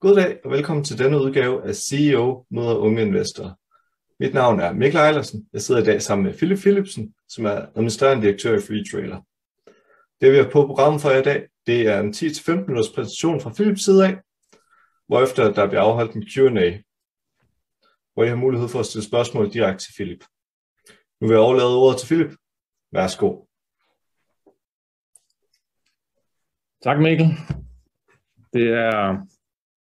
Goddag og velkommen til denne udgave af CEO møder unge investorer. Mit navn er Mikkel Eilersen. Jeg sidder i dag sammen med Philip Philipsen, som er administrerende direktør i Free Trailer. Det vi har på programmet for i dag, det er en 10-15 minutters præsentation fra Philips side af, hvorefter der bliver afholdt en Q&A, hvor I har mulighed for at stille spørgsmål direkte til Philip. Nu vil jeg overlade ordet til Philip. Værsgo. Tak Mikkel. Det er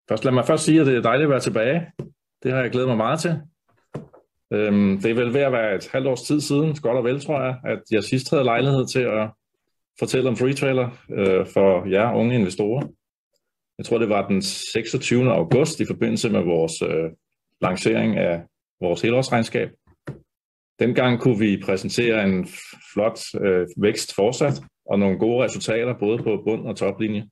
Først lad mig først sige, at det er dejligt at være tilbage. Det har jeg glædet mig meget til. Øhm, det er vel ved at være et halvt års tid siden, godt og vel tror jeg, at jeg sidst havde lejlighed til at fortælle om Free Trailer øh, for jer unge investorer. Jeg tror, det var den 26. august i forbindelse med vores øh, lancering af vores helårsregnskab. Dengang kunne vi præsentere en flot øh, vækst fortsat og nogle gode resultater både på bund og toplinje.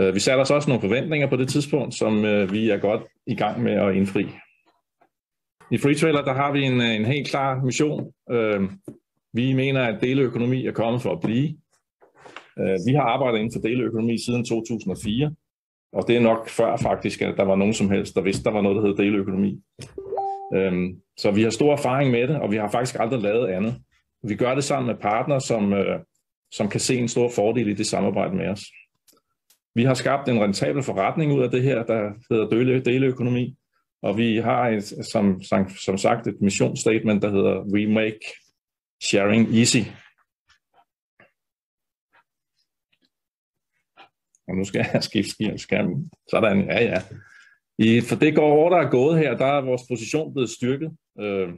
Øh, vi satte os også nogle forventninger på det tidspunkt, som øh, vi er godt i gang med at indfri. I Free Trailer, der har vi en, øh, en helt klar mission. Vi mener, at deleøkonomi er kommet for at blive. Vi har arbejdet inden for deleøkonomi siden 2004, og det er nok før faktisk, at der var nogen som helst, der vidste, der var noget, der hed deleøkonomi. Så vi har stor erfaring med det, og vi har faktisk aldrig lavet andet. Vi gør det sammen med partnere, som, som kan se en stor fordel i det samarbejde med os. Vi har skabt en rentabel forretning ud af det her, der hedder dele, deleøkonomi, og vi har et, som, som sagt et missionsstatement, der hedder We Make Sharing Easy. Og nu skal jeg skifte skærmen. Sådan, ja ja. I, for det går over, der er gået her, der er vores position blevet styrket. Øh,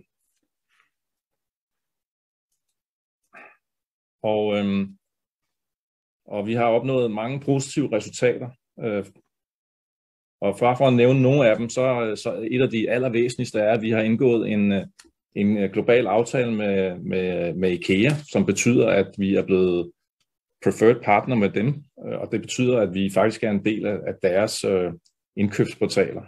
og øhm, og vi har opnået mange positive resultater. Øh, og for, for at nævne nogle af dem, så, så et af de allervæsentligste er, at vi har indgået en, øh, en øh, global aftale med, med, med IKEA, som betyder, at vi er blevet preferred partner med dem, og det betyder, at vi faktisk er en del af, af deres øh, indkøbsportaler.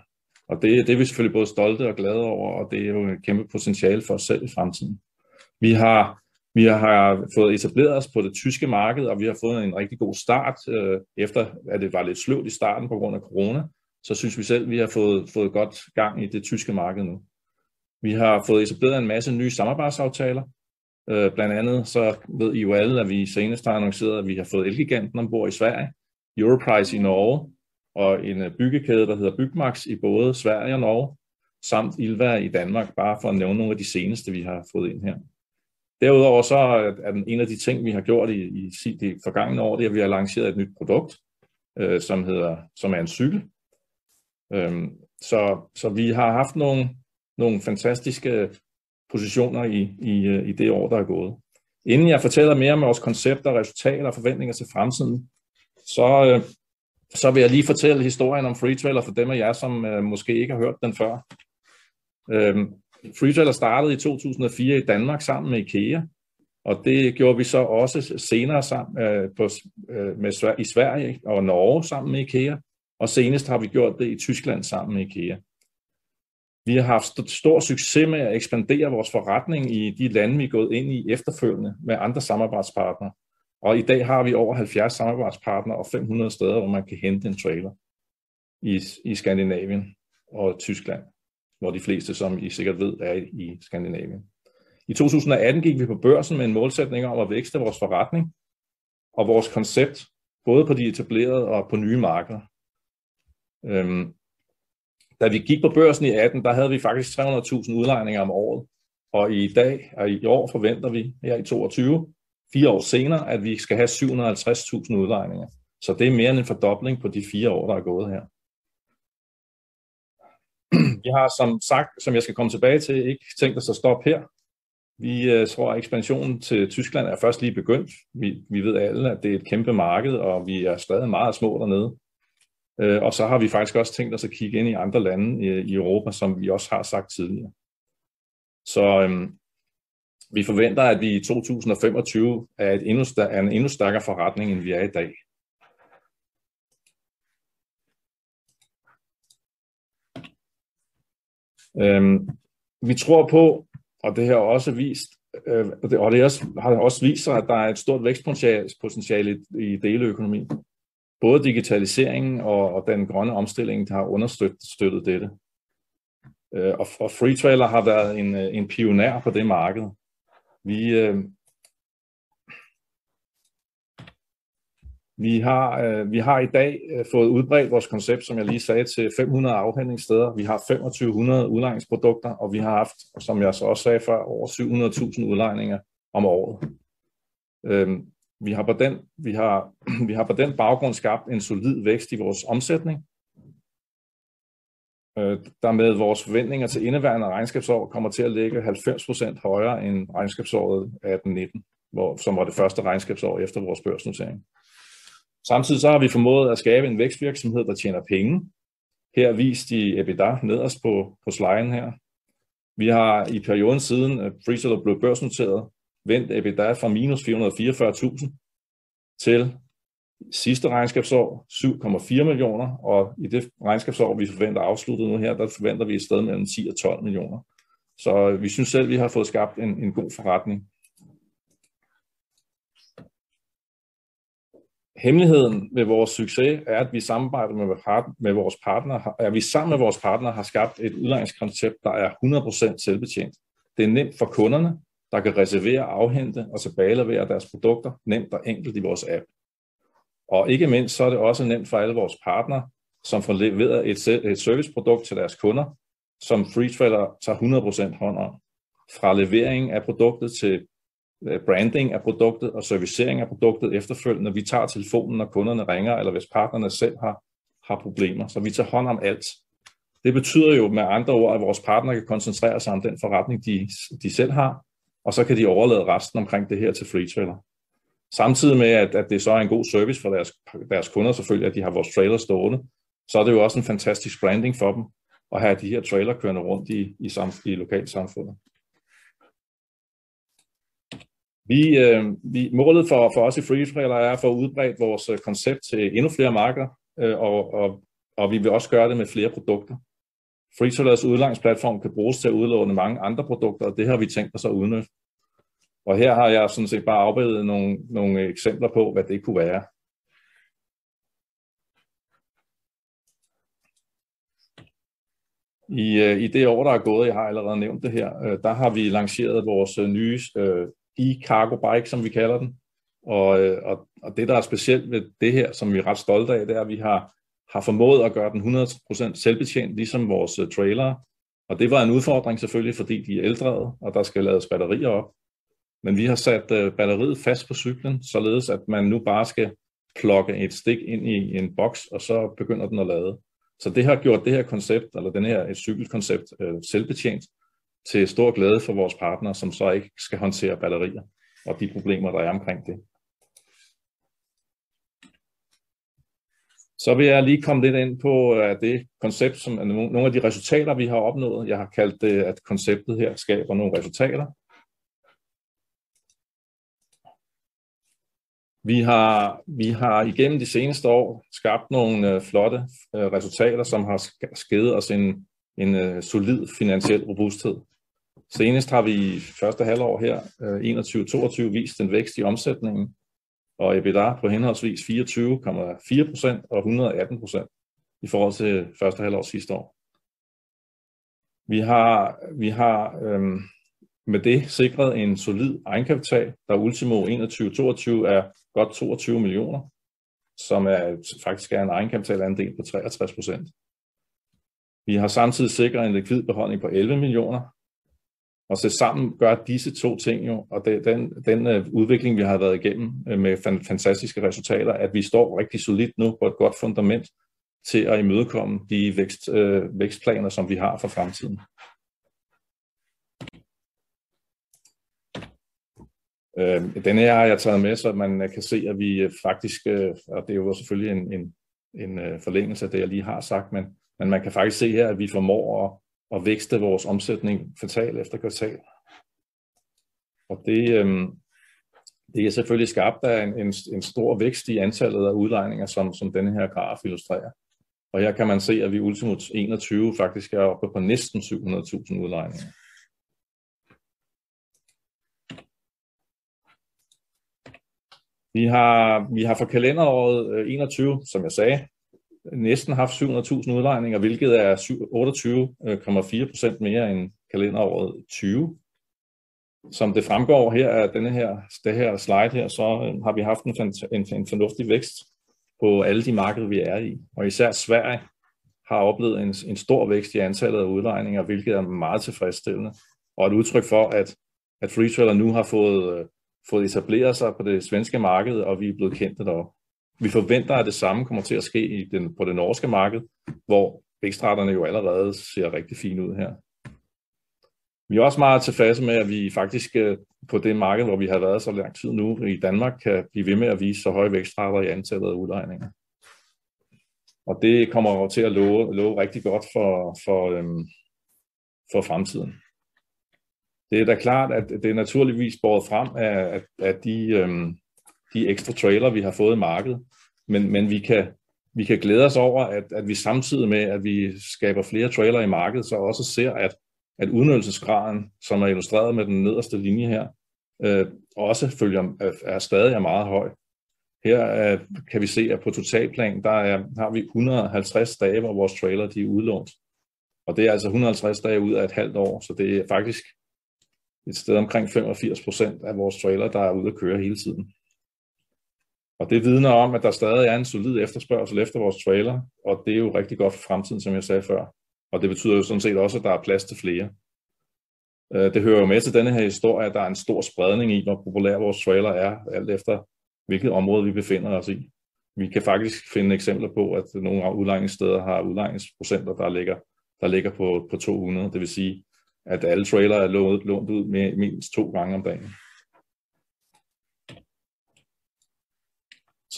Og det, det er vi selvfølgelig både stolte og glade over, og det er jo et kæmpe potentiale for os selv i fremtiden. Vi har vi har fået etableret os på det tyske marked, og vi har fået en rigtig god start, øh, efter at det var lidt sløvt i starten på grund af corona. Så synes vi selv, at vi har fået, fået godt gang i det tyske marked nu. Vi har fået etableret en masse nye samarbejdsaftaler. Øh, blandt andet så ved I jo alle, at vi senest har annonceret, at vi har fået Elgiganten ombord i Sverige, Europrice i Norge, og en øh, byggekæde, der hedder Bygmax i både Sverige og Norge, samt Ilva i Danmark, bare for at nævne nogle af de seneste, vi har fået ind her. Derudover så er den en af de ting, vi har gjort i, i de forgangne år, det er, at vi har lanceret et nyt produkt, øh, som, hedder, som er en cykel. Øhm, så, så vi har haft nogle, nogle fantastiske positioner i, i, øh, i det år, der er gået. Inden jeg fortæller mere om vores koncepter, resultater og forventninger til fremtiden, så, øh, så vil jeg lige fortælle historien om Free Trailer for dem af jer, som øh, måske ikke har hørt den før. Øhm, Freetrailer startede i 2004 i Danmark sammen med IKEA, og det gjorde vi så også senere sammen øh, på, øh, med, i Sverige og Norge sammen med IKEA, og senest har vi gjort det i Tyskland sammen med IKEA. Vi har haft stor succes med at ekspandere vores forretning i de lande, vi er gået ind i efterfølgende med andre samarbejdspartnere. Og i dag har vi over 70 samarbejdspartnere og 500 steder, hvor man kan hente en trailer i, i Skandinavien og Tyskland hvor de fleste, som I sikkert ved, er i Skandinavien. I 2018 gik vi på børsen med en målsætning om at vækste vores forretning og vores koncept, både på de etablerede og på nye markeder. Øhm, da vi gik på børsen i 18, der havde vi faktisk 300.000 udlejninger om året. Og i dag og i år forventer vi her i 22, fire år senere, at vi skal have 750.000 udlejninger. Så det er mere end en fordobling på de fire år, der er gået her. Vi har som sagt, som jeg skal komme tilbage til, ikke tænkt os at stoppe her. Vi øh, tror, at ekspansionen til Tyskland er først lige begyndt. Vi, vi ved alle, at det er et kæmpe marked, og vi er stadig meget små dernede. Øh, og så har vi faktisk også tænkt os at kigge ind i andre lande i, i Europa, som vi også har sagt tidligere. Så øh, vi forventer, at vi i 2025 er, et endnu, er en endnu stærkere forretning, end vi er i dag. Øhm, vi tror på, og det her også vist, øh, og det også, har også vist sig, at der er et stort vækstpotentiale i deleøkonomien. både digitaliseringen og, og den grønne omstilling, der har understøttet dette. Øh, og, og Freetrailer har været en, øh, en pioner på det marked. Vi, øh, vi, har, øh, vi har i dag øh, fået udbredt vores koncept, som jeg lige sagde, til 500 afhandlingssteder. Vi har 2500 udlejningsprodukter, og vi har haft, som jeg så også sagde før, over 700.000 udlejninger om året. Øhm, vi har, på den, vi, har, vi har på den baggrund skabt en solid vækst i vores omsætning, øh, der med vores forventninger til indeværende regnskabsår kommer til at ligge 90% højere end regnskabsåret 18-19, hvor, som var det første regnskabsår efter vores børsnotering. Samtidig så har vi formået at skabe en vækstvirksomhed, der tjener penge. Her vist i EBITDA nederst på, på sliden her. Vi har i perioden siden øh, at Freeseller blev børsnoteret, vendt EBITDA fra minus 444.000 til sidste regnskabsår 7,4 millioner, og i det regnskabsår, vi forventer afsluttet nu her, der forventer vi et sted mellem 10 og 12 millioner. Så øh, vi synes selv, vi har fået skabt en, en god forretning. Hemmeligheden med vores succes er, at vi samarbejder med, med vores partner, at vi sammen med vores partner har skabt et udlejningskoncept, der er 100% selvbetjent. Det er nemt for kunderne, der kan reservere, afhente og tilbagelevere deres produkter nemt og enkelt i vores app. Og ikke mindst så er det også nemt for alle vores partnere, som får leveret et, et serviceprodukt til deres kunder, som FreeTrailer tager 100% hånd om. Fra levering af produktet til Øh, branding af produktet og servicering af produktet efterfølgende. Vi tager telefonen, når kunderne ringer, eller hvis partnerne selv har, har problemer. Så vi tager hånd om alt. Det betyder jo med andre ord, at vores partner kan koncentrere sig om den forretning, de, de selv har, og så kan de overlade resten omkring det her til FreeTrailer. Samtidig med, at, at det så er en god service for deres, deres kunder selvfølgelig, at de har vores trailer stående, så er det jo også en fantastisk branding for dem at have de her trailer kørende rundt i, i, sam, i lokalsamfundet. Vi, øh, vi, målet for, for os i FreeTrailer er at få udbredt vores øh, koncept til endnu flere markeder, øh, og, og, og vi vil også gøre det med flere produkter. FreeTrailers udlejningsplatform kan bruges til at udlåne mange andre produkter, og det har vi tænkt os at udnytte. Og her har jeg sådan set bare afbildet nogle, nogle eksempler på, hvad det kunne være. I, øh, I det år, der er gået, jeg har allerede nævnt det her, øh, der har vi lanceret vores øh, nye øh, e-cargo bike, som vi kalder den. Og, øh, og, og det, der er specielt ved det her, som vi er ret stolte af, det er, at vi har, har formået at gøre den 100% selvbetjent, ligesom vores øh, trailer. Og det var en udfordring selvfølgelig, fordi de er ældre, og der skal lades batterier op. Men vi har sat øh, batteriet fast på cyklen, således at man nu bare skal plukke et stik ind i en boks, og så begynder den at lade. Så det har gjort det her koncept, eller den her et cykelkoncept, øh, selvbetjent, til stor glæde for vores partnere, som så ikke skal håndtere batterier og de problemer, der er omkring det. Så vil jeg lige komme lidt ind på øh, det koncept, som øh, nogle af de resultater, vi har opnået. Jeg har kaldt det, at konceptet her skaber nogle resultater. Vi har, vi har igennem de seneste år skabt nogle øh, flotte resultater, som har skidt os en, en øh, solid finansiel robusthed. Senest har vi i første halvår her, øh, 21-22, vist en vækst i omsætningen, og EBITDA på henholdsvis 24,4% og 118% i forhold til første halvår sidste år. Vi har, vi har øhm, med det sikret en solid egenkapital, der ultimo 21-22 er godt 22 millioner, som er, faktisk er en egenkapitalandel på 63 procent. Vi har samtidig sikret en likvid beholdning på 11 millioner, og så sammen gør disse to ting jo, og det, den, den øh, udvikling, vi har været igennem øh, med fan, fantastiske resultater, at vi står rigtig solidt nu på et godt fundament til at imødekomme de vækst, øh, vækstplaner, som vi har for fremtiden. Øh, den her har jeg taget med, så man kan se, at vi øh, faktisk, øh, og det er jo selvfølgelig en, en, en øh, forlængelse af det, jeg lige har sagt, men, men man kan faktisk se her, at vi formår at, at vækste vores omsætning kvartal efter kvartal. Og det, øh, det er selvfølgelig skabt af en, en, en stor vækst i antallet af udlejninger, som, som denne her graf illustrerer. Og her kan man se, at vi ultimo 21 faktisk er oppe på næsten 700.000 udlejninger. Vi har, vi har for kalenderåret øh, 21, som jeg sagde, næsten haft 700.000 udlejninger, hvilket er 28,4 procent mere end kalenderåret 20. Som det fremgår her af denne her, det her slide her, så øh, har vi haft en, en, en fornuftig vækst på alle de markeder, vi er i. Og især Sverige har oplevet en, en stor vækst i antallet af udlejninger, hvilket er meget tilfredsstillende. Og et udtryk for, at, at Freetrailer nu har fået, øh, fået etableret sig på det svenske marked, og vi er blevet kendte deroppe. Vi forventer, at det samme kommer til at ske i den, på det norske marked, hvor vækstraterne jo allerede ser rigtig fine ud her. Vi er også meget tilfredse med, at vi faktisk øh, på det marked, hvor vi har været så lang tid nu i Danmark, kan blive ved med at vise så høje vækstrater i antallet af udlejninger. Og det kommer til at love, love rigtig godt for, for, øhm, for fremtiden. Det er da klart, at det er naturligvis båret frem af, af, af de, øhm, de ekstra trailer, vi har fået i markedet. Men, men vi, kan, vi kan glæde os over, at, at vi samtidig med, at vi skaber flere trailer i markedet, så også ser, at, at udnyttelsesgraden, som er illustreret med den nederste linje her, øh, også følger, er stadig er meget høj. Her øh, kan vi se, at på totalplan, der er, har vi 150 dage, hvor vores trailer de er udlånt. Og det er altså 150 dage ud af et halvt år, så det er faktisk et sted omkring 85 procent af vores trailer, der er ude at køre hele tiden. Og det vidner om, at der stadig er en solid efterspørgsel efter vores trailer, og det er jo rigtig godt for fremtiden, som jeg sagde før. Og det betyder jo sådan set også, at der er plads til flere. Øh, det hører jo med til denne her historie, at der er en stor spredning i, hvor populær vores trailer er, alt efter hvilket område vi befinder os i. Vi kan faktisk finde eksempler på, at nogle udlejningssteder har udlejningsprocenter, der ligger, der ligger på, på 200. Det vil sige, at alle trailer er lånt, lånt ud med mindst to gange om dagen.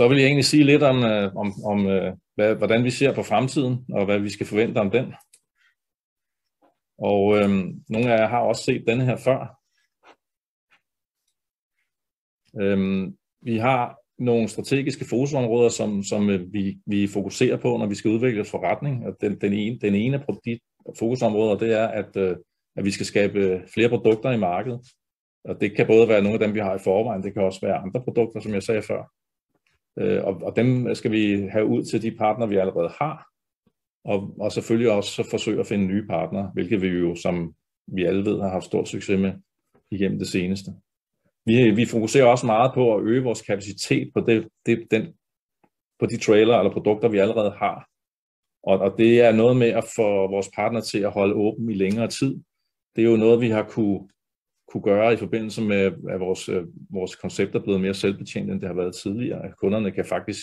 Så vil jeg egentlig sige lidt om, øh, om, om øh, hvad, hvordan vi ser på fremtiden, og hvad vi skal forvente om den. Og øhm, nogle af jer har også set denne her før. Øhm, vi har nogle strategiske fokusområder, som, som øh, vi, vi fokuserer på, når vi skal udvikle forretning. Og den, den, ene, den ene af de fokusområder, det er, at, øh, at vi skal skabe øh, flere produkter i markedet. Og det kan både være nogle af dem, vi har i forvejen, det kan også være andre produkter, som jeg sagde før. Øh, og, og dem skal vi have ud til de partnere, vi allerede har, og, og selvfølgelig også forsøge at finde nye partnere, hvilket vi jo, som vi alle ved, har haft stor succes med igennem det seneste. Vi, vi fokuserer også meget på at øge vores kapacitet på, det, det, den, på de trailer eller produkter, vi allerede har. Og, og det er noget med at få vores partner til at holde åben i længere tid. Det er jo noget, vi har kunne kunne gøre i forbindelse med, at vores, øh, vores koncept er blevet mere selvbetjent, end det har været tidligere. At kunderne kan faktisk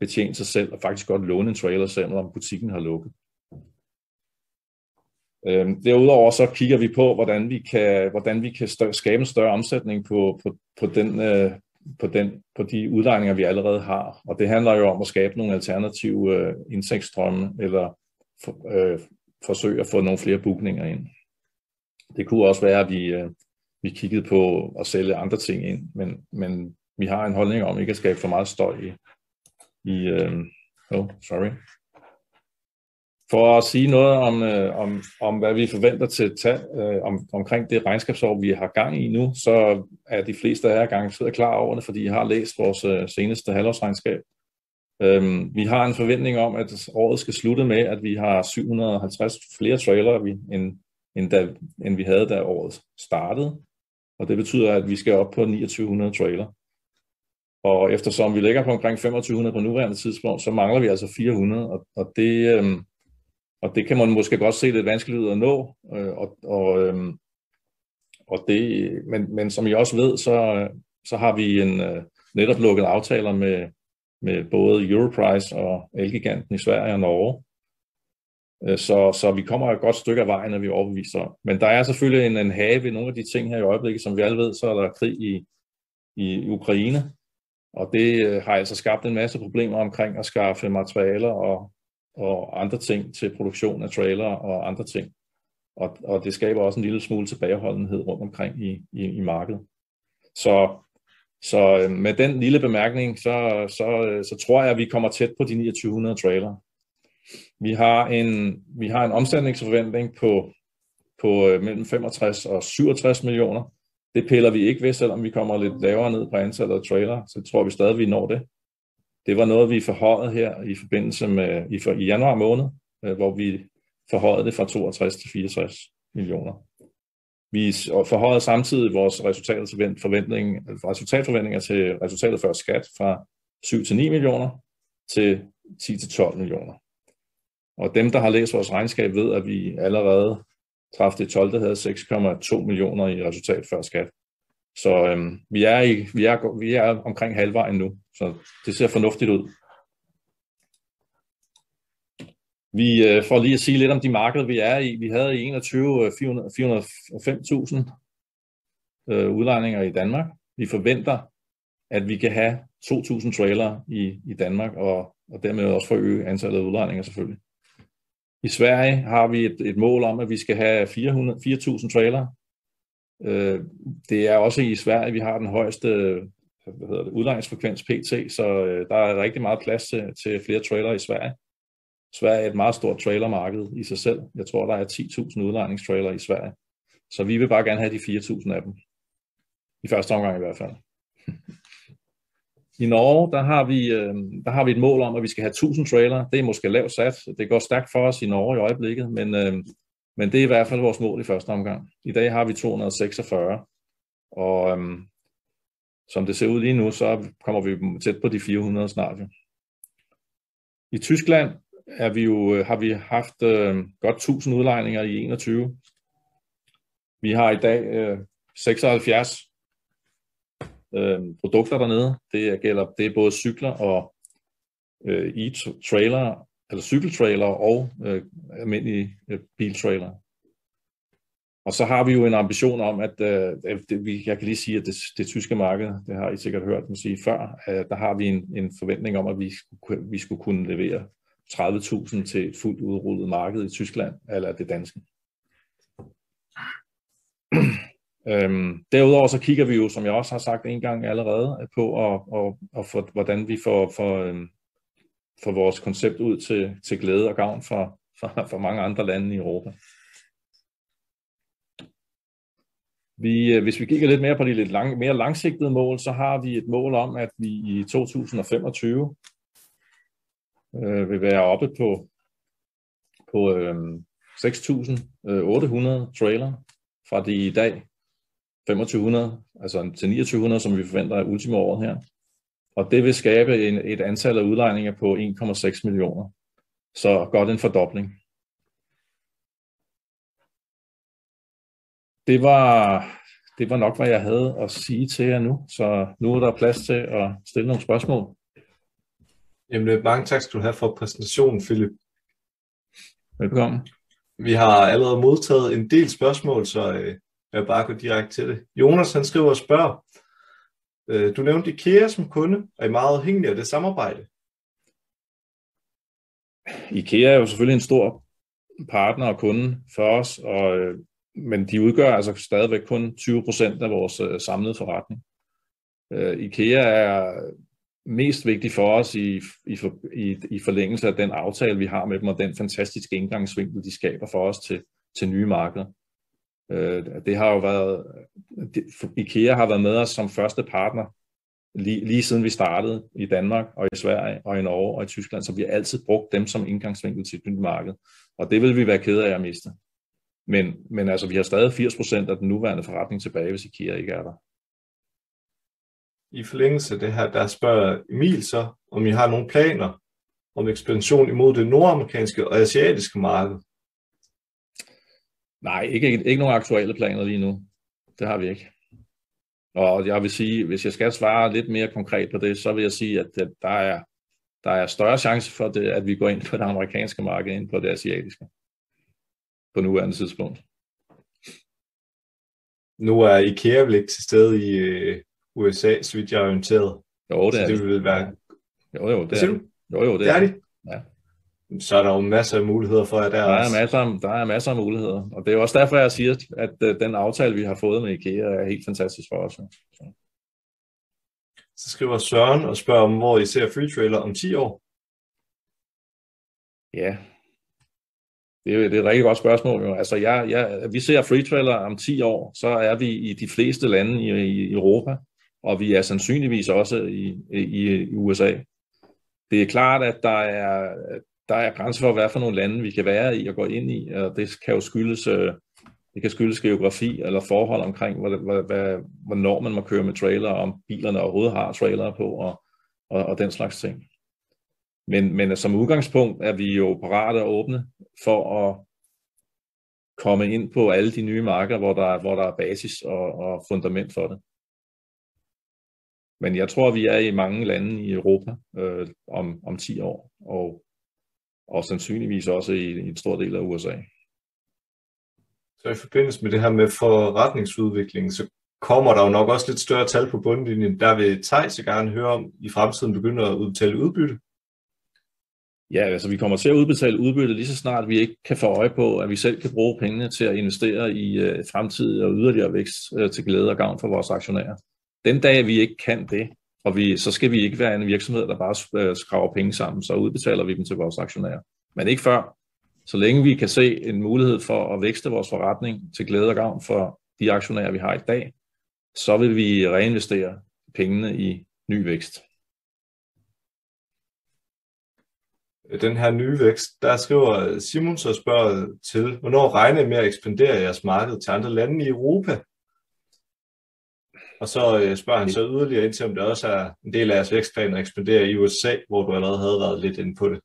betjene sig selv og faktisk godt låne en trailer, selvom butikken har lukket. Øhm, derudover så kigger vi på, hvordan vi kan, hvordan vi kan større, skabe en større omsætning på, på, på, den, øh, på, den, på de udlejninger, vi allerede har. Og det handler jo om at skabe nogle alternative øh, indtægtsstrømme, eller for, øh, forsøge at få nogle flere bookninger ind. Det kunne også være, at vi, øh, vi kiggede på at sælge andre ting ind, men, men vi har en holdning om ikke at skabe for meget støj i, i øh, oh, sorry. For at sige noget om, øh, om, om hvad vi forventer til tage, øh, om, omkring det regnskabsår, vi har gang i nu, så er de fleste af jer garanteret klar over det, fordi I har læst vores øh, seneste halvårsregnskab. Um, vi har en forventning om, at året skal slutte med, at vi har 750 flere trailere, end, end, da, end vi havde, da året startede og det betyder, at vi skal op på 2900 trailer. Og eftersom vi ligger på omkring 2500 på nuværende tidspunkt, så mangler vi altså 400, og, og, det, øhm, og det kan man måske godt se lidt vanskeligt ud at nå. Øh, og, og, øhm, og det, men, men som I også ved, så, så har vi en øh, netop lukket aftaler med, med både Europrice og Elgiganten i Sverige og Norge, Øh, Øh, så, så vi kommer et godt stykke af vejen, når vi overbeviser. Men der er selvfølgelig en, en have ved nogle af de ting her i øjeblikket, som vi alle ved, så er der krig i, i Ukraine, og det øh, har altså skabt en masse problemer omkring at skaffe materialer og, og andre ting til produktion af trailer og andre ting. Og, og det skaber også en lille smule tilbageholdenhed rundt omkring i, i, i markedet. Så, så øh, med den lille bemærkning, så, så, så tror jeg, at vi kommer tæt på de 2900 trailer. Vi har en, vi har en omsætningsforventning på, på øh, mellem 65 og 67 millioner, Det piller vi ikke ved, selvom vi kommer lidt lavere ned på antallet af trailer, så tror vi stadig, vi når det. Det var noget, vi forhøjede her i forbindelse med i, for, i januar måned, øh, hvor vi forhøjede det fra 62 til 64 millioner. Vi forhøjede samtidig vores resultatforventning, resultatforventninger til resultatet før skat fra 7 til 9 millioner til 10 til 12 millioner. Og dem, der har læst vores regnskab, ved, at vi allerede træffede 12, der havde 6,2 millioner i resultat før skat. Så øhm, vi, er i, vi, er, vi er omkring halvvejen nu, så det ser fornuftigt ud. Vi øh, får lige at sige lidt om de markeder, vi er i. Vi havde i 21 405.000 øh, udlejninger i Danmark. Vi forventer, at vi kan have 2.000 trailer i, i Danmark, og, og dermed også forøge antallet af udlejninger selvfølgelig. I Sverige har vi et, et mål om, at vi skal have 4.000 trailer. Øh, det er også i Sverige, vi har den højeste hvad hedder det, udlejningsfrekvens PT, så øh, der er rigtig meget plads til, til flere trailer i Sverige. Sverige er et meget stort trailermarked i sig selv. Jeg tror, der er 10.000 udlejningstrailer i Sverige. Så vi vil bare gerne have de 4.000 af dem. I første omgang i hvert fald. I Norge, der har, vi, øh, der har vi et mål om, at vi skal have 1000 trailer. Det er måske lavt sat. Det går stærkt for os i Norge i øjeblikket, men, øh, men det er i hvert fald vores mål i første omgang. I dag har vi 246, og øh, som det ser ud lige nu, så kommer vi tæt på de 400 snart. I Tyskland er vi jo, øh, har vi haft øh, godt 1000 udlejninger i 21. Vi har i dag øh, 76 øh, produkter dernede. Det gælder det er både cykler og øh, e-trailer, eller cykeltrailer og øh, almindelige øh, biltrailer. Og så har vi jo en ambition om, at øh, det, vi, jeg kan lige sige, at det, det tyske marked, det har I sikkert hørt mig sige før, at der har vi en, en forventning om, at vi skulle, vi skulle kunne levere 30.000 til et fuldt udrullet marked i Tyskland, eller det danske. Øhm, derudover så kigger vi jo, som jeg også har sagt en gang allerede, på at, at, at for, hvordan vi får, for, øhm, for vores koncept ud til, til glæde og gavn for, for, for mange andre lande i Europa. Vi, øh, hvis vi kigger lidt mere på de lidt lang, mere langsigtede mål, så har vi et mål om, at vi i 2025 øh, vil være oppe på, på øhm, øh, 6.800 trailer fra de i dag 2500, altså til 2900, som vi forventer af ultimo året her. Og det vil skabe en, et antal af udlejninger på 1,6 millioner. Så godt en fordobling. Det var, det var nok, hvad jeg havde at sige til jer nu. Så nu er der plads til at stille nogle spørgsmål. Jamen, mange tak skal du have for præsentationen, Philip. Velkommen. Vi har allerede modtaget en del spørgsmål, så øh, jeg vil bare gå direkte til det. Jonas han skriver og spørger, øh, du nævnte IKEA som kunde, er I meget afhængige af det samarbejde? IKEA er jo selvfølgelig en stor partner og kunde for os, og, øh, men de udgør altså stadigvæk kun 20% af vores øh, samlede forretning. Øh, IKEA er mest vigtig for os i, i, i, i forlængelse af den aftale, vi har med dem, og den fantastiske indgangsvinkel, de skaber for os til, til nye markeder. Øh, det har jo været, IKEA har været med os som første partner lige, lige siden vi startede i Danmark og i Sverige og i Norge og i Tyskland, så vi har altid brugt dem som indgangsvinkel til et nyt marked. Og det vil vi være ked af at miste. Men, men altså, vi har stadig 80% af den nuværende forretning tilbage, hvis IKEA ikke er der. I forlængelse af det her, der spørger Emil så, om I har nogle planer om ekspansion imod det nordamerikanske og asiatiske marked. Nej, ikke, ikke, ikke nogen aktuelle planer lige nu. Det har vi ikke. Og jeg vil sige, hvis jeg skal svare lidt mere konkret på det, så vil jeg sige, at der er, der er større chance for, det, at vi går ind på det amerikanske marked end på det asiatiske. På nuværende tidspunkt. Nu er IKEA vel ikke til stede i øh, USA, så vidt jeg er orienteret. Jo, det er så det. vil være... Jo, jo, det er, jo, jo, det, det er det. Ja så er der jo masser af muligheder for, at der, der er masser, der er masser af muligheder. Og det er også derfor, jeg siger, at øh, den aftale, vi har fået med IKEA, er helt fantastisk for os. Så, så skriver Søren og spørger om, hvor I ser Free Trailer om 10 år. Ja. Det er, det er et rigtig godt spørgsmål. Jo. Altså, jeg, jeg, vi ser free trailer om 10 år, så er vi i de fleste lande i, i Europa, og vi er sandsynligvis også i, i, i USA. Det er klart, at der er, der er grænser for, hvad for nogle lande vi kan være i og gå ind i, og det kan jo skyldes, øh, det kan skyldes geografi eller forhold omkring, hvornår man må køre med trailer, om bilerne overhovedet har trailer på, og, og, og den slags ting. Men, men som udgangspunkt er vi jo parate og åbne for at komme ind på alle de nye marker, hvor der, hvor der er basis og, og fundament for det. Men jeg tror, vi er i mange lande i Europa øh, om, om 10 år, og, og sandsynligvis også i, i en stor del af USA. Så i forbindelse med det her med forretningsudvikling, så kommer der jo nok også lidt større tal på bundlinjen. Der vil Thijs gerne høre om i fremtiden begynder at udbetale udbytte. Ja, altså vi kommer til at udbetale udbytte lige så snart vi ikke kan få øje på, at vi selv kan bruge pengene til at investere i øh, og yderligere vækst øh, til glæde og gavn for vores aktionærer. Den dag vi ikke kan det, og vi, så skal vi ikke være en virksomhed, der bare øh, skraver penge sammen, så udbetaler vi dem til vores aktionærer. Men ikke før. Så længe vi kan se en mulighed for at vækste vores forretning til glæde og gavn for de aktionærer, vi har i dag, så vil vi reinvestere pengene i ny vækst. den her nye vækst, der skriver Simon så spørger til, hvornår regner I med at ekspandere jeres marked til andre lande i Europa? Og så øh, spørger han så yderligere ind til, om det også er en del af jeres vækstplan at ekspandere i USA, hvor du allerede havde været lidt inde på det.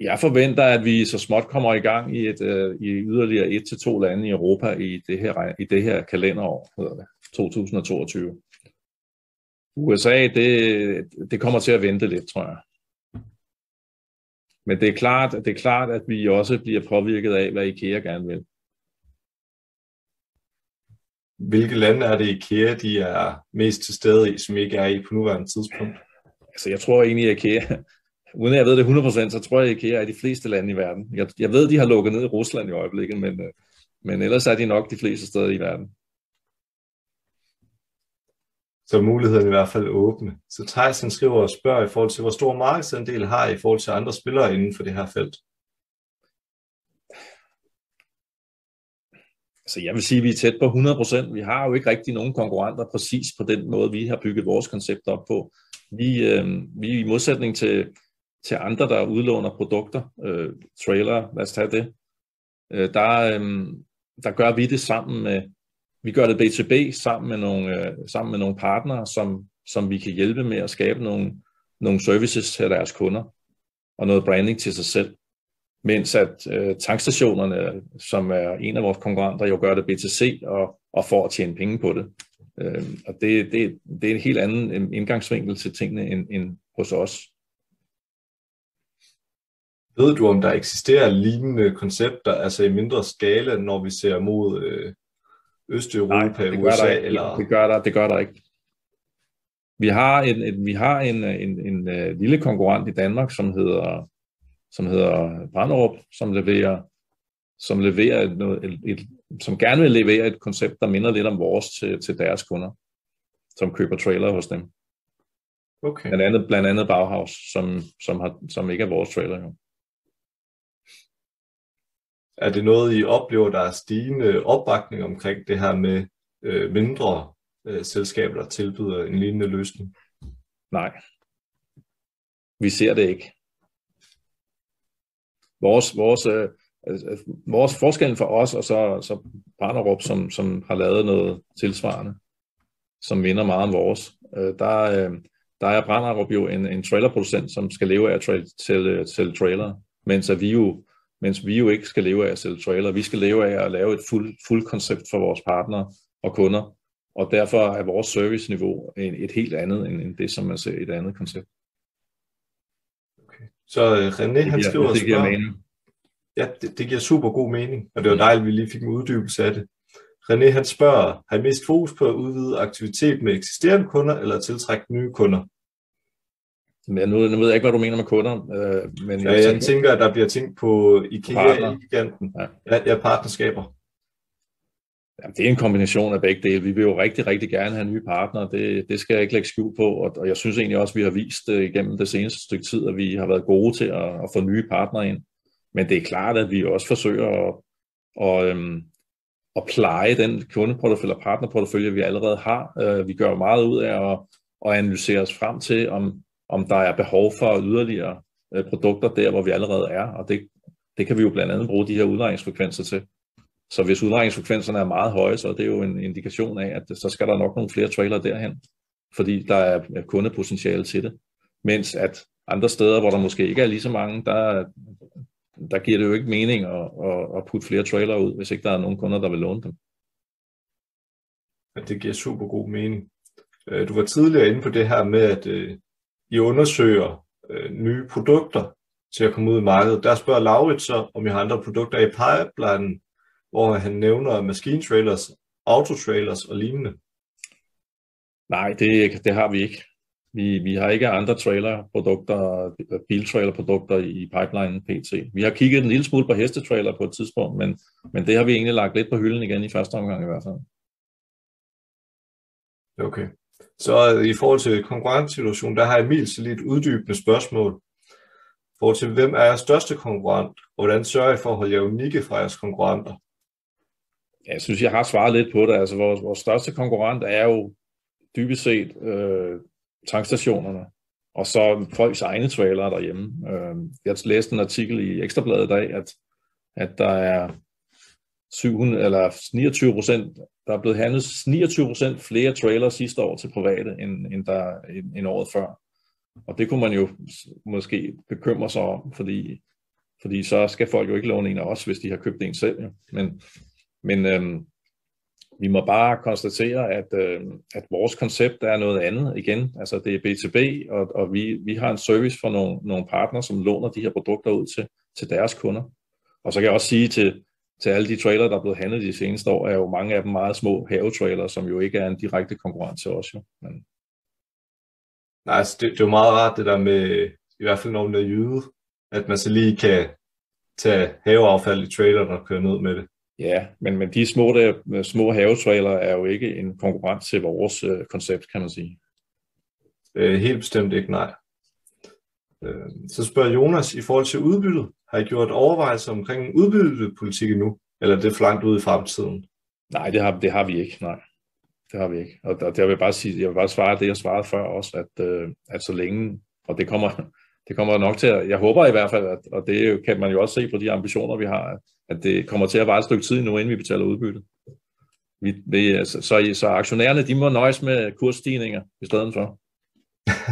Jeg forventer, at vi så småt kommer i gang i, et, øh, i yderligere et til to lande i Europa i det her, i det her kalenderår, hedder det, 2022. USA, det, det kommer til at vente lidt, tror jeg. Men det er klart, det er klart, at vi også bliver påvirket af, hvad IKEA gerne vil. Hvilke lande er det IKEA, de er mest til stede i, som ikke er i på nuværende tidspunkt? Altså, jeg tror egentlig, at IKEA, uden at jeg ved det 100%, så tror jeg, at IKEA er i de fleste lande i verden. Jeg, jeg ved, de har lukket ned i Rusland i øjeblikket, men, øh, men ellers er de nok de fleste steder i verden. Så muligheden i hvert fald åbne. Så Thijs skriver og spørger i forhold til, hvor stor markedsandel har I i forhold til andre spillere inden for det her felt? Altså jeg vil sige, at vi er tæt på 100%. Vi har jo ikke rigtig nogen konkurrenter præcis på den måde, vi har bygget vores koncept op på. Vi, øh, vi er i modsætning til, til andre, der udlåner produkter, øh, trailer, lad os tage det, øh, der, øh, der gør vi det sammen med, vi gør det B2B sammen med nogle, øh, sammen med nogle partnere, som, som vi kan hjælpe med at skabe nogle, nogle services til deres kunder og noget branding til sig selv. Mens at øh, tankstationerne, som er en af vores konkurrenter, jo gør det B2C og, og får at tjene penge på det. Øh, og det, det, det er en helt anden indgangsvinkel til tingene end, end hos os. Ved du, om der eksisterer lignende koncepter, altså i mindre skala, når vi ser mod øh, Østeuropa, Nej, det USA? Der eller? Det gør der, det gør der ikke. Vi har en, en, vi har en, en, en, en øh, lille konkurrent i Danmark, som hedder, som hedder Branderup, som leverer, som leverer et, et, et, som gerne vil levere et koncept, der minder lidt om vores til, til deres kunder, som køber trailer hos dem. Okay. Blandt andet, blandt andet Bauhaus, som, som, har, som ikke er vores trailer. Jo. Er det noget, I oplever, der er stigende opbakning omkring det her med øh, mindre øh, selskaber, der tilbyder en lignende løsning? Nej. Vi ser det ikke. Vores, vores, øh, øh, vores forskellen for os og så, så Parnerup, som, som har lavet noget tilsvarende, som minder meget om vores, øh, der, øh, der er Branderup jo en, en trailerproducent, som skal leve af at sælge, til trailer, mens at vi jo mens vi jo ikke skal leve af at sælge trailer. Vi skal leve af at lave et fuld, fuld koncept for vores partnere og kunder, og derfor er vores serviceniveau et helt andet end det, som man ser i et andet koncept. Så uh, René, han det, skriver det, giver mening. Ja, det, det giver super god mening, og det var dejligt, at vi lige fik en uddybelse af det. René, han spørger, har I mest fokus på at udvide aktivitet med eksisterende kunder, eller tiltrække nye kunder? Men nu, nu ved jeg ikke, hvad du mener med kunder. Øh, men ja, jeg, jeg tænker, at der bliver ting på IKEA-giganten. Ja. Ja, ja, partnerskaber. Jamen, det er en kombination af begge dele. Vi vil jo rigtig, rigtig gerne have nye partnere. Det, det skal jeg ikke lægge skjul på. Og, og jeg synes egentlig også, at vi har vist uh, igennem det seneste stykke tid, at vi har været gode til at, at få nye partnere ind. Men det er klart, at vi også forsøger at, og, øhm, at pleje den kundeportefølje og partnerportefølje, vi allerede har. Uh, vi gør meget ud af at, at analysere os frem til, om, om der er behov for yderligere uh, produkter der, hvor vi allerede er, og det, det kan vi jo blandt andet bruge de her udlejningsfrekvenser til. Så hvis udlejningsfrekvenserne er meget høje, så er det jo en indikation af, at så skal der nok nogle flere trailer derhen, fordi der er kundepotentiale til det. Mens at andre steder, hvor der måske ikke er lige så mange, der, der giver det jo ikke mening at, at, at putte flere trailer ud, hvis ikke der er nogen kunder, der vil låne dem. Det giver super god mening. Øh, du var tidligere inde på det her med, at øh, I undersøger øh, nye produkter til at komme ud i markedet. Der spørger Laurit så, om I har andre produkter i pipeline, hvor han nævner maskintrailers, autotrailers og lignende. Nej, det, det har vi ikke. Vi, vi har ikke andre trailerprodukter, biltrailerprodukter i pipeline PT. Vi har kigget en lille smule på hestetrailer på et tidspunkt, men, men det har vi egentlig lagt lidt på hylden igen i første omgang i hvert fald. Okay. Så i forhold til konkurrencesituationen, der har Emil så lidt uddybende spørgsmål. I forhold til, hvem er jeres største konkurrent, og hvordan sørger I for at holde jer unikke fra jeres konkurrenter? Jeg synes, jeg har svaret lidt på det. Altså, vores, vores største konkurrent er jo dybest set øh, tankstationerne, og så folks egne trailere derhjemme. Øh, jeg læste en artikel i Ekstrabladet i dag, at, at der er 700, eller 29 procent, der er blevet handlet 29 procent flere trailere sidste år til private, end, end, der, end, end året før. Og det kunne man jo måske bekymre sig om, fordi, fordi så skal folk jo ikke låne en af os, hvis de har købt en selv. Jo. Men, men øhm, vi må bare konstatere, at, øh, at vores koncept er noget andet igen. Altså det er B2B, og, og vi, vi har en service for nogle, nogle partnere, som låner de her produkter ud til, til deres kunder. Og så kan jeg også sige til, til alle de trailer, der er blevet handlet de seneste år, er jo mange af dem meget små havetrailer, som jo ikke er en direkte konkurrent til os. Jo. Men... Nej, altså det, det er jo meget rart det der med, i hvert fald når man er jyde, at man så lige kan tage haveaffald i traileren og køre ned med det. Ja, men, men de små, der, små havetrailer er jo ikke en konkurrent til vores øh, koncept, kan man sige. Øh, helt bestemt ikke, nej. Øh, så spørger Jonas, i forhold til udbyttet, har I gjort overvejelser omkring udbyttepolitik nu, eller er det for langt ud i fremtiden? Nej, det har, det har vi ikke, nej. Det har vi ikke. Og der, der vil jeg bare sige, jeg vil bare svare det, jeg svarede før også, at, øh, at så længe, og det kommer, det kommer nok til at, jeg håber i hvert fald, at, og det kan man jo også se på de ambitioner, vi har, at det kommer til at vare et stykke tid nu, inden vi betaler udbytte. Vi, vi, så, så, så aktionærerne, de må nøjes med kursstigninger i stedet for.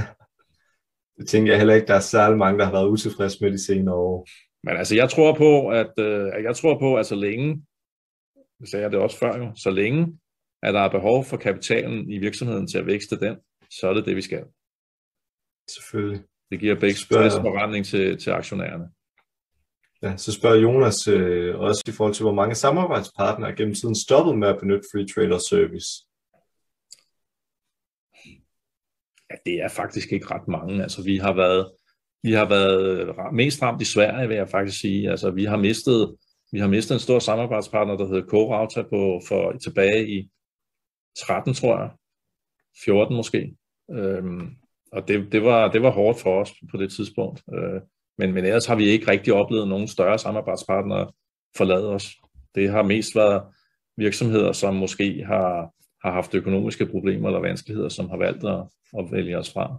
det tænker jeg heller ikke, der er særlig mange, der har været utilfredse med de senere år. Men altså, jeg tror på, at øh, jeg tror på, at så længe, det sagde jeg det også før jo, så længe, at der er behov for kapitalen i virksomheden til at vækste den, så er det det, vi skal. Selvfølgelig. Det giver begge bedst forretning til, til aktionærerne. Ja, så spørger Jonas øh, også i forhold til, hvor mange samarbejdspartnere gennem tiden stoppet med at benytte Free Trader Service. Ja, det er faktisk ikke ret mange. Altså, vi har været, vi har været mest ramt i Sverige, vil jeg faktisk sige. Altså, vi har mistet, vi har mistet en stor samarbejdspartner, der hedder Corauta på, for tilbage i 13, tror jeg. 14 måske. Øhm, og det, det, var, det var hårdt for os på det tidspunkt. Øh, men, men ellers har vi ikke rigtig oplevet nogen større samarbejdspartnere forlade os. Det har mest været virksomheder, som måske har, har haft økonomiske problemer eller vanskeligheder, som har valgt at, at vælge os fra.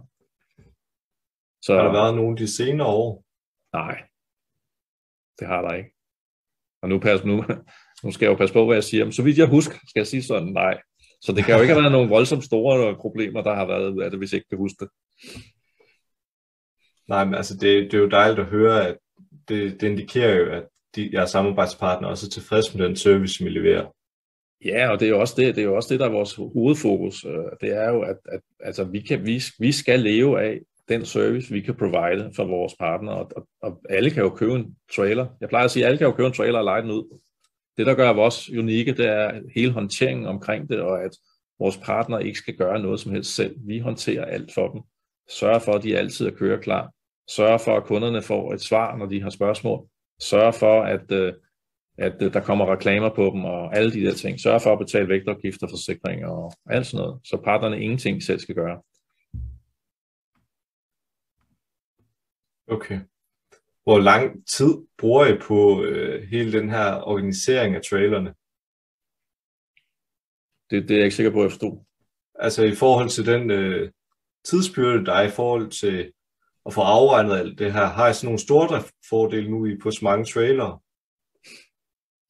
Så, har der været nogen de senere år? Nej, det har der ikke. Og nu, pas, nu, nu skal jeg jo passe på, hvad jeg siger. Men så vidt jeg husker, skal jeg sige sådan, nej. Så det kan jo ikke have været nogle voldsomt store problemer, der har været ud af det, hvis jeg ikke kan huske det. Nej, men altså det, det er jo dejligt at høre, at det, det indikerer jo, at de, jeres samarbejdspartnere også er tilfredse med den service, vi leverer. Ja, og det er jo også det, det, er jo også det der er vores hovedfokus. Øh, det er jo, at, at altså, vi, kan, vi, vi skal leve af den service, vi kan provide for vores partnere, og, og, og alle kan jo købe en trailer. Jeg plejer at sige, at alle kan jo købe en trailer og lege den ud. Det, der gør vores unikke, det er hele håndteringen omkring det, og at vores partner ikke skal gøre noget som helst selv. Vi håndterer alt for dem. Sørger for, at de altid er køreklar sørge for, at kunderne får et svar, når de har spørgsmål, sørge for, at, øh, at øh, der kommer reklamer på dem og alle de der ting, sørge for at betale vægtafgifter, forsikringer og alt sådan noget, så partnerne ingenting selv skal gøre. Okay. hvor lang tid bruger I på øh, hele den her organisering af trailerne? Det, det er jeg ikke sikker på, at jeg forstod. Altså i forhold til den øh, tidsbyrde, der er i forhold til at få afregnet alt det her, har I sådan nogle stordriftfordele nu i på så mange trailere?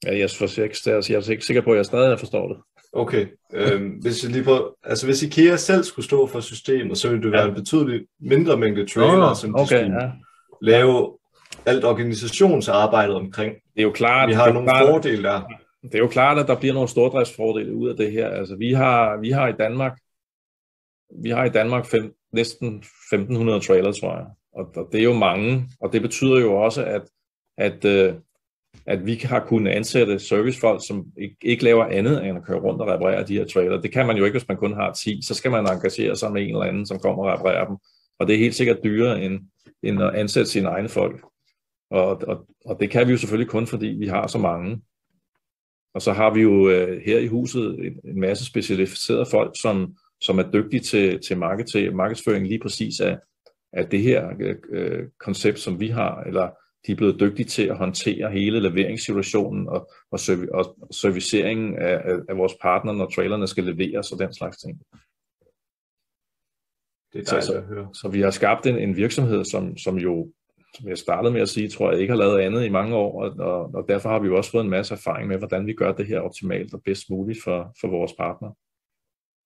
Ja, jeg, er ikke, jeg er ikke sikker på, at jeg stadig forstår det. Okay. Øhm, hvis, jeg lige på, altså hvis IKEA selv skulle stå for systemet, så ville det være ja. en betydeligt mindre mængde trailer, oh, som de okay, skulle ja. lave alt organisationsarbejdet omkring. Det er jo klart. Vi har nogle klart, fordele der. Det er jo klart, at der bliver nogle stordriftsfordele ud af det her. Altså vi har, vi har i Danmark, vi har i Danmark fem, næsten 1500 trailer, tror jeg. Og, og det er jo mange, og det betyder jo også, at, at øh, at vi har kunnet ansætte servicefolk, som ikke, ikke laver andet end at køre rundt og reparere de her trailer. Det kan man jo ikke, hvis man kun har 10. Så skal man engagere sig med en eller anden, som kommer og reparerer dem. Og det er helt sikkert dyrere end, end at ansætte sine egne folk. Og, og, og det kan vi jo selvfølgelig kun, fordi vi har så mange. Og så har vi jo øh, her i huset en, en masse specialiserede folk, som, som er dygtige til, til, market, til markedsføring lige præcis af, af det her øh, koncept, som vi har, eller de er blevet dygtige til at håndtere hele leveringssituationen og, og, serv- og serviceringen af, af, af vores partner, når trailerne skal leveres og den slags ting. Det er dejligt så, at høre. Så, så vi har skabt en, en virksomhed, som, som jo, som jeg startede med at sige, tror jeg ikke har lavet andet i mange år, og, og, og derfor har vi jo også fået en masse erfaring med, hvordan vi gør det her optimalt og bedst muligt for, for vores partner.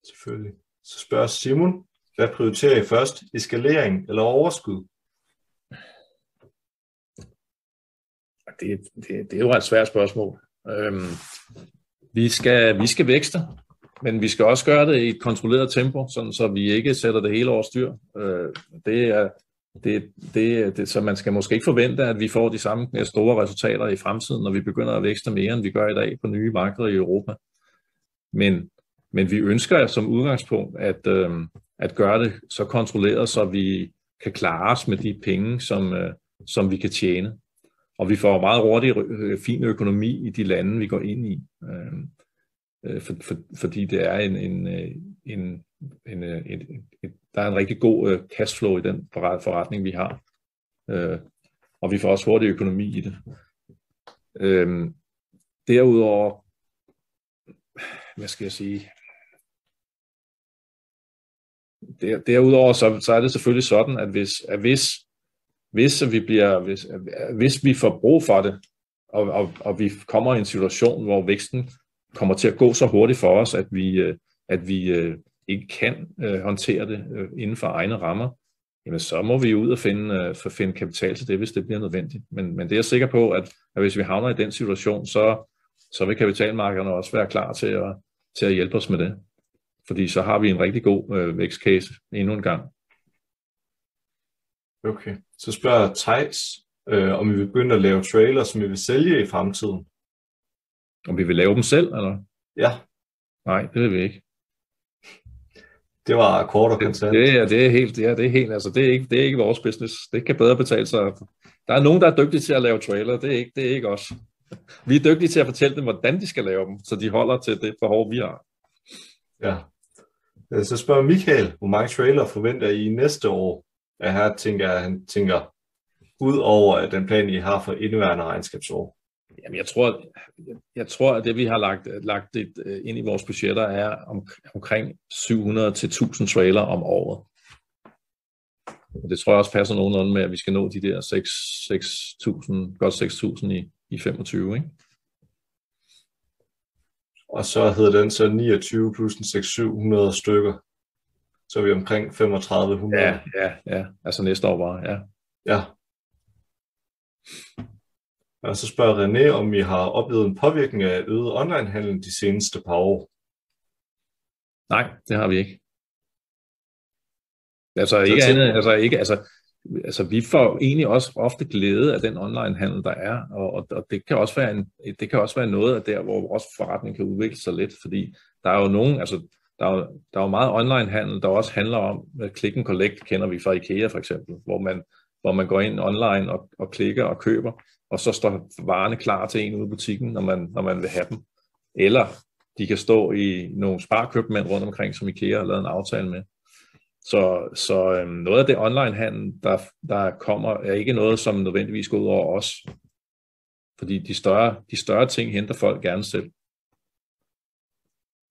Selvfølgelig. Så spørger Simon, hvad prioriterer I først? Eskalering eller overskud? det, det, det er jo et svært spørgsmål. Øhm, vi, skal, vi skal vækste, men vi skal også gøre det i et kontrolleret tempo, sådan, så vi ikke sætter det hele over styr. Øh, det er, det, det, det, så man skal måske ikke forvente, at vi får de samme øh, store resultater i fremtiden, når vi begynder at vækste mere, end vi gør i dag på nye markeder i Europa. Men, men vi ønsker som udgangspunkt at, øh, at gøre det så kontrolleret, så vi kan klare os med de penge, som, øh, som vi kan tjene. Og vi får meget hurtigt øh, fin økonomi i de lande, vi går ind i. Øh, øh for, for, fordi det er en, en, øh, en, en, en, en, en, der er en rigtig god øh, cashflow i den forretning, vi har. Øh, og vi får også hurtig økonomi i det. Øh, derudover, hvad skal jeg sige, der, derudover så, så er det selvfølgelig sådan, at hvis, at hvis hvis vi, bliver, hvis, hvis vi får brug for det, og, og, og vi kommer i en situation, hvor væksten kommer til at gå så hurtigt for os, at vi, øh, at vi øh, ikke kan øh, håndtere det inden for egne rammer, jamen så må vi ud og finde, for finde kapital til det, hvis det bliver nødvendigt. Men, men det er jeg sikker på, at, at hvis vi havner i den situation, så, så vil kapitalmarkederne også være klar til at, til at hjælpe os med det. Fordi så har vi en rigtig god øh, vækstcase endnu en gang. Okay. Så spørger Tejs, øh, om vi vil begynde at lave trailers, som vi vil sælge i fremtiden. Om vi vil lave dem selv, eller? Ja. Nej, det vil vi ikke. Det var kort og kontant. Det, det, det er helt, ja, det er helt, altså det er, ikke, det er ikke vores business. Det kan bedre betale sig. Der er nogen, der er dygtige til at lave trailer, det er ikke, det er ikke os. Vi er dygtige til at fortælle dem, hvordan de skal lave dem, så de holder til det behov, vi har. Ja. Så spørger Michael, hvor mange trailer forventer I næste år? at her tænker jeg, han tænker ud over den plan, I har for indeværende regnskabsår? Jamen, jeg tror, jeg, jeg tror, at det, vi har lagt, lagt et, øh, ind i vores budgetter, er om, omkring 700 til 1000 trailer om året. Og det tror jeg også passer nogenlunde med, at vi skal nå de der 6, 6.000, godt 6.000 i, i 25, ikke? Og så hedder den så 29 plus 600 stykker så er vi omkring 3500. Ja, ja, ja. Altså næste år bare, ja. Ja. Og så spørger René, om I har oplevet en påvirkning af øget onlinehandel de seneste par år. Nej, det har vi ikke. Altså ikke andet, altså ikke, altså, altså vi får egentlig også ofte glæde af den online handel, der er, og, og, og det kan også være en, det kan også være noget af der, hvor vores forretning kan udvikle sig lidt, fordi der er jo nogen, altså der er, der er jo meget online-handel, der også handler om, click and collect kender vi fra IKEA for eksempel, hvor man, hvor man går ind online og, og klikker og køber, og så står varerne klar til en ude i butikken, når man, når man vil have dem. Eller de kan stå i nogle sparkøbmænd rundt omkring, som IKEA har lavet en aftale med. Så, så øhm, noget af det online-handel, der, der kommer, er ikke noget, som nødvendigvis går ud over os. Fordi de større, de større ting henter folk gerne selv.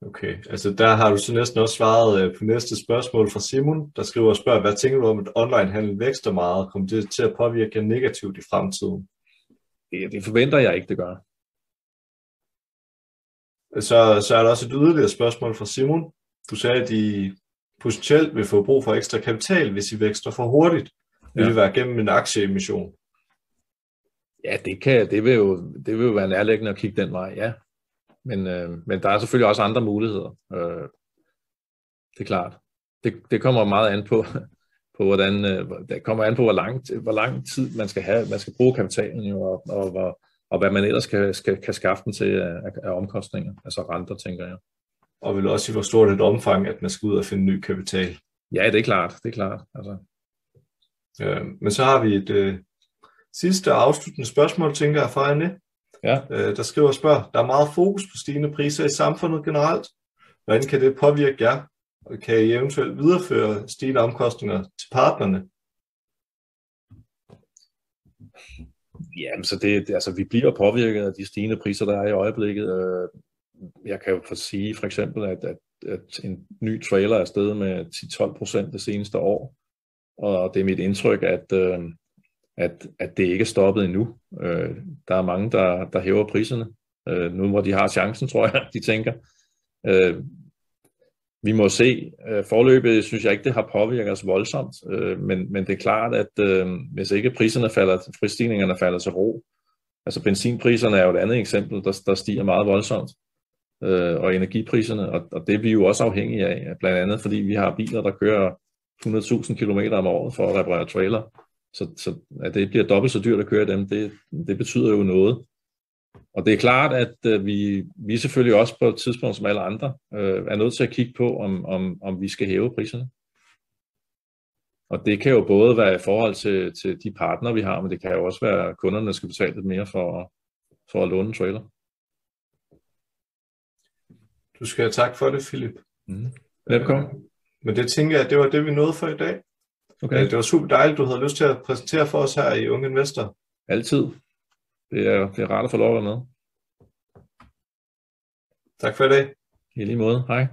Okay, altså der har du så næsten også svaret øh, på næste spørgsmål fra Simon, der skriver og spørger, hvad tænker du om, at online-handel vækster meget? Kommer det til at påvirke jer negativt i fremtiden? Det, det forventer jeg ikke, det gør. Så, så er der også et yderligere spørgsmål fra Simon. Du sagde, at I potentielt vil få brug for ekstra kapital, hvis I vækster for hurtigt. Vil ja. det være gennem en aktieemission? Ja, det, kan, det, vil jo, det vil jo være nærliggende at kigge den vej, ja. Men, øh, men der er selvfølgelig også andre muligheder. Øh, det er klart. Det, det kommer meget an på, på hvordan, øh, det kommer an på, hvor lang, hvor lang tid man skal have, man skal bruge kapitalen, jo, og, og, og, og hvad man ellers skal, skal, kan skaffe den til af, af omkostninger, altså renter, tænker jeg. Og vil også i hvor stort et omfang, at man skal ud og finde ny kapital. Ja, det er klart, det er klart. Altså. Øh, men så har vi et øh, sidste afsluttende spørgsmål, tænker jeg, fra Anne. Ja. Øh, der skriver og spørger, der er meget fokus på stigende priser i samfundet generelt. Hvordan kan det påvirke jer? Og kan I eventuelt videreføre stigende omkostninger til partnerne? Ja, så det, det, altså, vi bliver påvirket af de stigende priser, der er i øjeblikket. Øh, jeg kan jo for sige for eksempel, at, at, at en ny trailer er steget med 10-12 procent det seneste år. Og det er mit indtryk, at, øh, at, at det ikke er stoppet endnu. Øh, der er mange, der, der hæver priserne. Øh, nu hvor de har chancen, tror jeg, de tænker. Øh, vi må se. Øh, Forløbet synes jeg ikke, det har påvirket os voldsomt, øh, men, men det er klart, at øh, hvis ikke priserne falder, fristigningerne falder til ro, altså benzinpriserne er jo et andet eksempel, der, der stiger meget voldsomt, øh, og energipriserne, og, og det er vi jo også afhængige af, blandt andet fordi vi har biler, der kører 100.000 km om året for at reparere trailer. Så, så at det bliver dobbelt så dyrt at køre dem, det, det betyder jo noget. Og det er klart, at øh, vi, vi selvfølgelig også på et tidspunkt som alle andre øh, er nødt til at kigge på, om, om, om vi skal hæve priserne. Og det kan jo både være i forhold til, til de partnere, vi har, men det kan jo også være, at kunderne skal betale lidt mere for, for at låne en trailer. Du skal have tak for det, Philip. Mm. Velkommen. Øh, men det tænker jeg, det var det, vi nåede for i dag. Okay. Det var super dejligt, du havde lyst til at præsentere for os her i Unge Investor. Altid. Det er, det er rart at få lov at være med. Tak for i dag. I lige måde. Hej.